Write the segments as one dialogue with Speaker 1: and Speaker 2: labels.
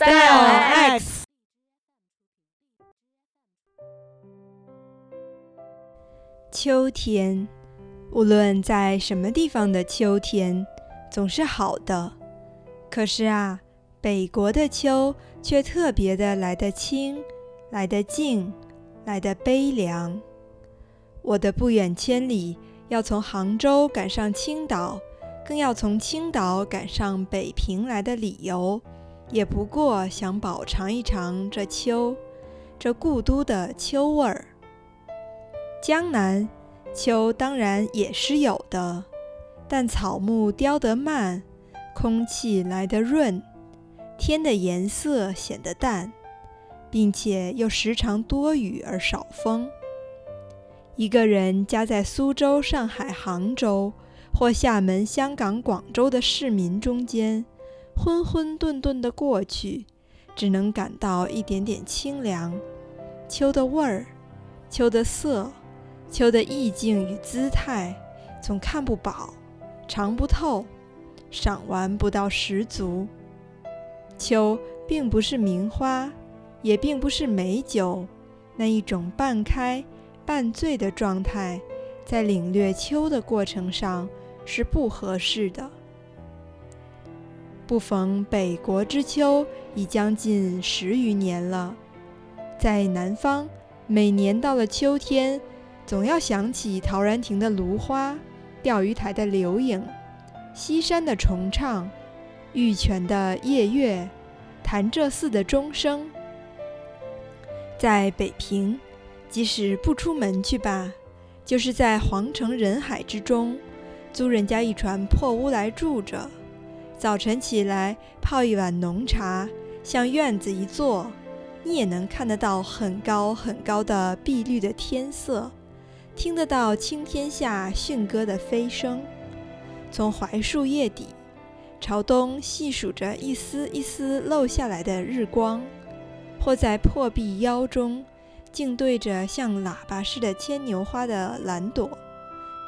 Speaker 1: Style X。秋天，无论在什么地方的秋天，总是好的。可是啊，北国的秋却特别的来得清，来得静，来得悲凉。我的不远千里，要从杭州赶上青岛，更要从青岛赶上北平来的理由，也不过想饱尝一尝这秋，这故都的秋味儿。江南秋当然也是有的，但草木凋得慢，空气来得润，天的颜色显得淡，并且又时常多雨而少风。一个人夹在苏州、上海、杭州或厦门、香港、广州的市民中间，混混沌沌的过去，只能感到一点点清凉。秋的味儿，秋的色。秋的意境与姿态，总看不饱，尝不透，赏玩不到十足。秋并不是名花，也并不是美酒，那一种半开半醉的状态，在领略秋的过程上是不合适的。不逢北国之秋已将近十余年了，在南方，每年到了秋天。总要想起陶然亭的芦花，钓鱼台的柳影，西山的重唱，玉泉的夜月，潭柘寺的钟声。在北平，即使不出门去吧，就是在皇城人海之中，租人家一船破屋来住着，早晨起来泡一碗浓茶，向院子一坐，你也能看得到很高很高的碧绿的天色。听得到青天下驯鸽的飞声，从槐树叶底朝东细数着一丝一丝漏下来的日光，或在破壁腰中静对着像喇叭似的牵牛花的蓝朵，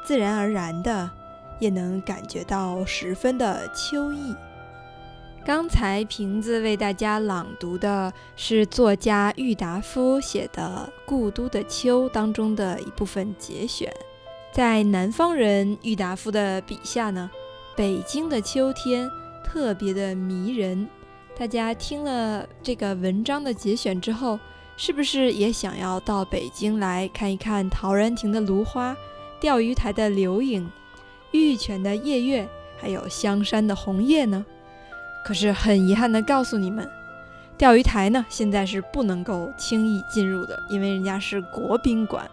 Speaker 1: 自然而然的也能感觉到十分的秋意。刚才瓶子为大家朗读的是作家郁达夫写的《故都的秋》当中的一部分节选。在南方人郁达夫的笔下呢，北京的秋天特别的迷人。大家听了这个文章的节选之后，是不是也想要到北京来看一看陶然亭的芦花、钓鱼台的柳影、玉泉的夜月，还有香山的红叶呢？可是很遗憾的告诉你们，钓鱼台呢现在是不能够轻易进入的，因为人家是国宾馆。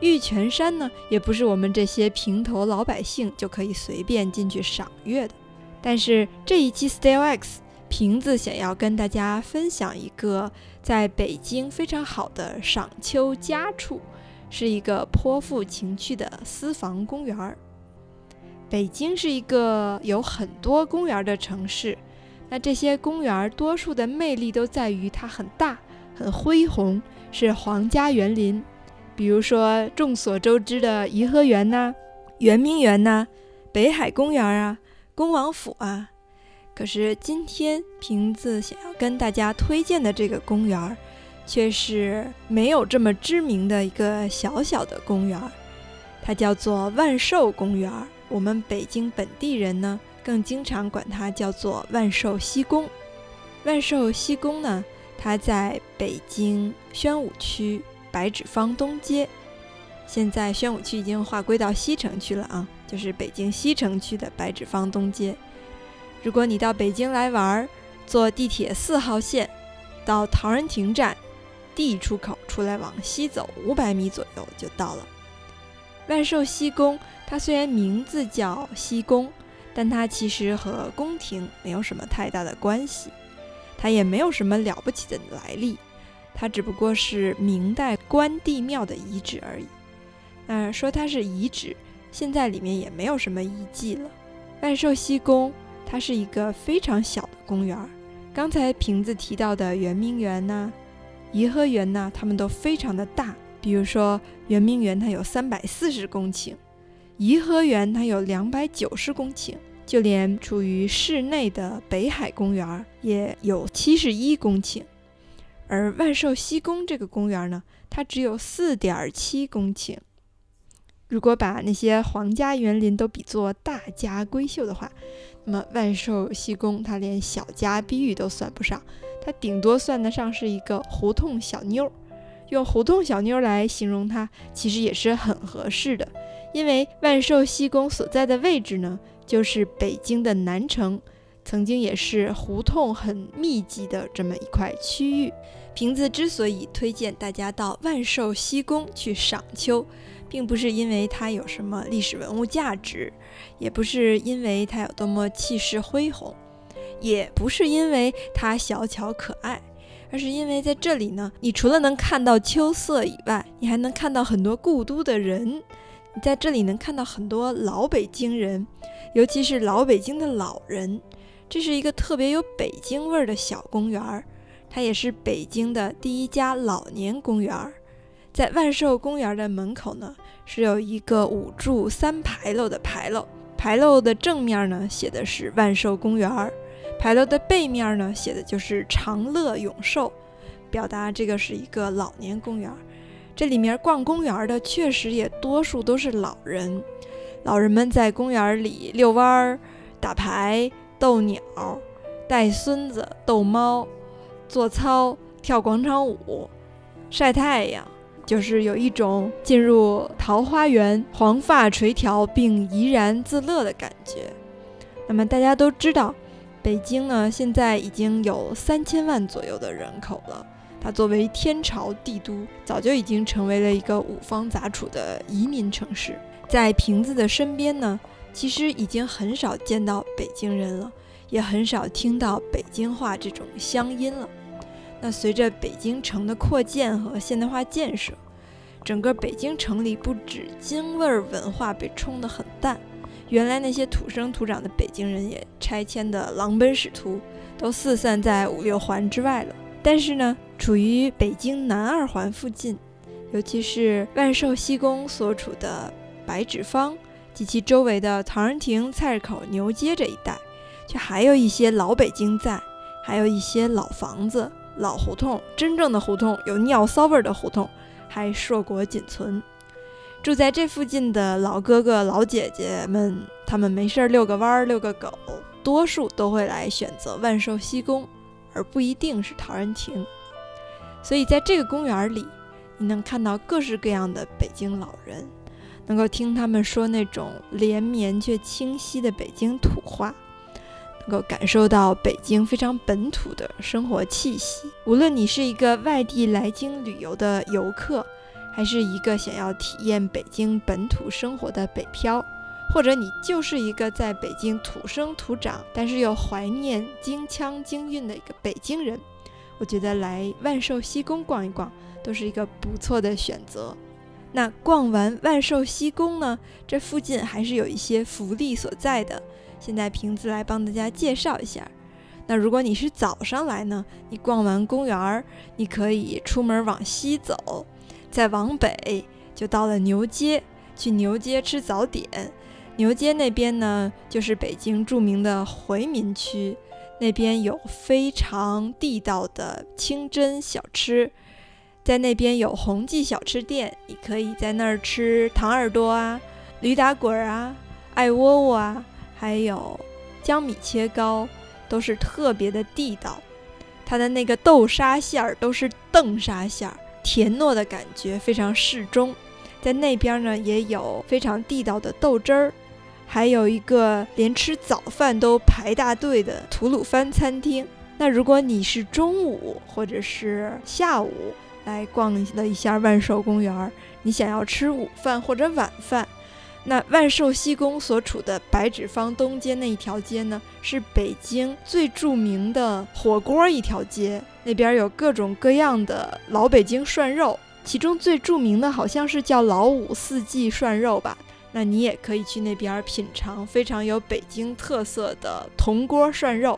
Speaker 1: 玉泉山呢也不是我们这些平头老百姓就可以随便进去赏月的。但是这一期 Style X 瓶子想要跟大家分享一个在北京非常好的赏秋佳处，是一个颇富情趣的私房公园儿。北京是一个有很多公园的城市。那这些公园多数的魅力都在于它很大、很恢宏，是皇家园林。比如说众所周知的颐和园呐、圆明园呐、北海公园啊、恭王府啊。可是今天瓶子想要跟大家推荐的这个公园，却是没有这么知名的一个小小的公园，它叫做万寿公园。我们北京本地人呢。更经常管它叫做万寿西宫。万寿西宫呢，它在北京宣武区白纸坊东街。现在宣武区已经划归到西城区了啊，就是北京西城区的白纸坊东街。如果你到北京来玩儿，坐地铁四号线到陶然亭站 D 出口出来，往西走五百米左右就到了。万寿西宫，它虽然名字叫西宫。但它其实和宫廷没有什么太大的关系，它也没有什么了不起的来历，它只不过是明代关帝庙的遗址而已。那说它是遗址，现在里面也没有什么遗迹了。万寿西宫它是一个非常小的公园儿，刚才瓶子提到的圆明园呐、颐和园呐，它们都非常的大。比如说圆明园，它有三百四十公顷。颐和园它有两百九十公顷，就连处于市内的北海公园也有七十一公顷，而万寿西宫这个公园呢，它只有四点七公顷。如果把那些皇家园林都比作大家闺秀的话，那么万寿西宫它连小家碧玉都算不上，它顶多算得上是一个胡同小妞儿。用胡同小妞来形容它，其实也是很合适的，因为万寿西宫所在的位置呢，就是北京的南城，曾经也是胡同很密集的这么一块区域。瓶子之所以推荐大家到万寿西宫去赏秋。并不是因为它有什么历史文物价值，也不是因为它有多么气势恢宏，也不是因为它小巧可爱，而是因为在这里呢，你除了能看到秋色以外，你还能看到很多故都的人。你在这里能看到很多老北京人，尤其是老北京的老人。这是一个特别有北京味儿的小公园儿，它也是北京的第一家老年公园儿。在万寿公园的门口呢，是有一个五柱三牌楼的牌楼。牌楼的正面呢，写的是万寿公园儿；牌楼的背面呢，写的就是长乐永寿，表达这个是一个老年公园。这里面逛公园的确实也多数都是老人，老人们在公园里遛弯儿、打牌、逗鸟、带孙子、逗猫、做操、跳广场舞、晒太阳。就是有一种进入桃花源、黄发垂髫并怡然自乐的感觉。那么大家都知道，北京呢现在已经有三千万左右的人口了。它作为天朝帝都，早就已经成为了一个五方杂处的移民城市。在瓶子的身边呢，其实已经很少见到北京人了，也很少听到北京话这种乡音了。那随着北京城的扩建和现代化建设，整个北京城里不止京味儿文化被冲得很淡，原来那些土生土长的北京人也拆迁的狼奔使突，都四散在五六环之外了。但是呢，处于北京南二环附近，尤其是万寿西宫所处的白纸坊及其周围的唐人亭、菜市口、牛街这一带，却还有一些老北京在，还有一些老房子。老胡同，真正的胡同，有尿骚味的胡同，还硕果仅存。住在这附近的老哥哥、老姐姐们，他们没事儿遛个弯儿、遛个狗，多数都会来选择万寿西宫，而不一定是陶然亭。所以，在这个公园里，你能看到各式各样的北京老人，能够听他们说那种连绵却清晰的北京土话。能够感受到北京非常本土的生活气息。无论你是一个外地来京旅游的游客，还是一个想要体验北京本土生活的北漂，或者你就是一个在北京土生土长，但是又怀念京腔京韵的一个北京人，我觉得来万寿西宫逛一逛都是一个不错的选择。那逛完万寿西宫呢，这附近还是有一些福利所在的。现在瓶子来帮大家介绍一下。那如果你是早上来呢，你逛完公园儿，你可以出门往西走，再往北就到了牛街，去牛街吃早点。牛街那边呢，就是北京著名的回民区，那边有非常地道的清真小吃，在那边有红记小吃店，你可以在那儿吃糖耳朵啊、驴打滚啊、艾窝窝啊。还有江米切糕都是特别的地道，它的那个豆沙馅儿都是豆沙馅儿，甜糯的感觉非常适中。在那边呢也有非常地道的豆汁儿，还有一个连吃早饭都排大队的吐鲁番餐厅。那如果你是中午或者是下午来逛了一下万寿公园，你想要吃午饭或者晚饭。那万寿西宫所处的白纸坊东街那一条街呢，是北京最著名的火锅一条街，那边有各种各样的老北京涮肉，其中最著名的好像是叫老五四季涮肉吧。那你也可以去那边品尝非常有北京特色的铜锅涮肉。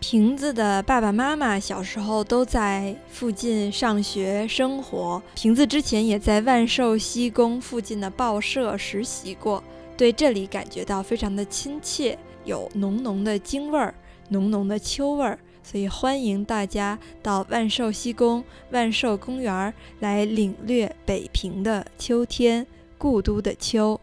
Speaker 1: 瓶子的爸爸妈妈小时候都在附近上学生活，瓶子之前也在万寿西宫附近的报社实习过，对这里感觉到非常的亲切，有浓浓的京味儿，浓浓的秋味儿，所以欢迎大家到万寿西宫万寿公园来领略北平的秋天，故都的秋。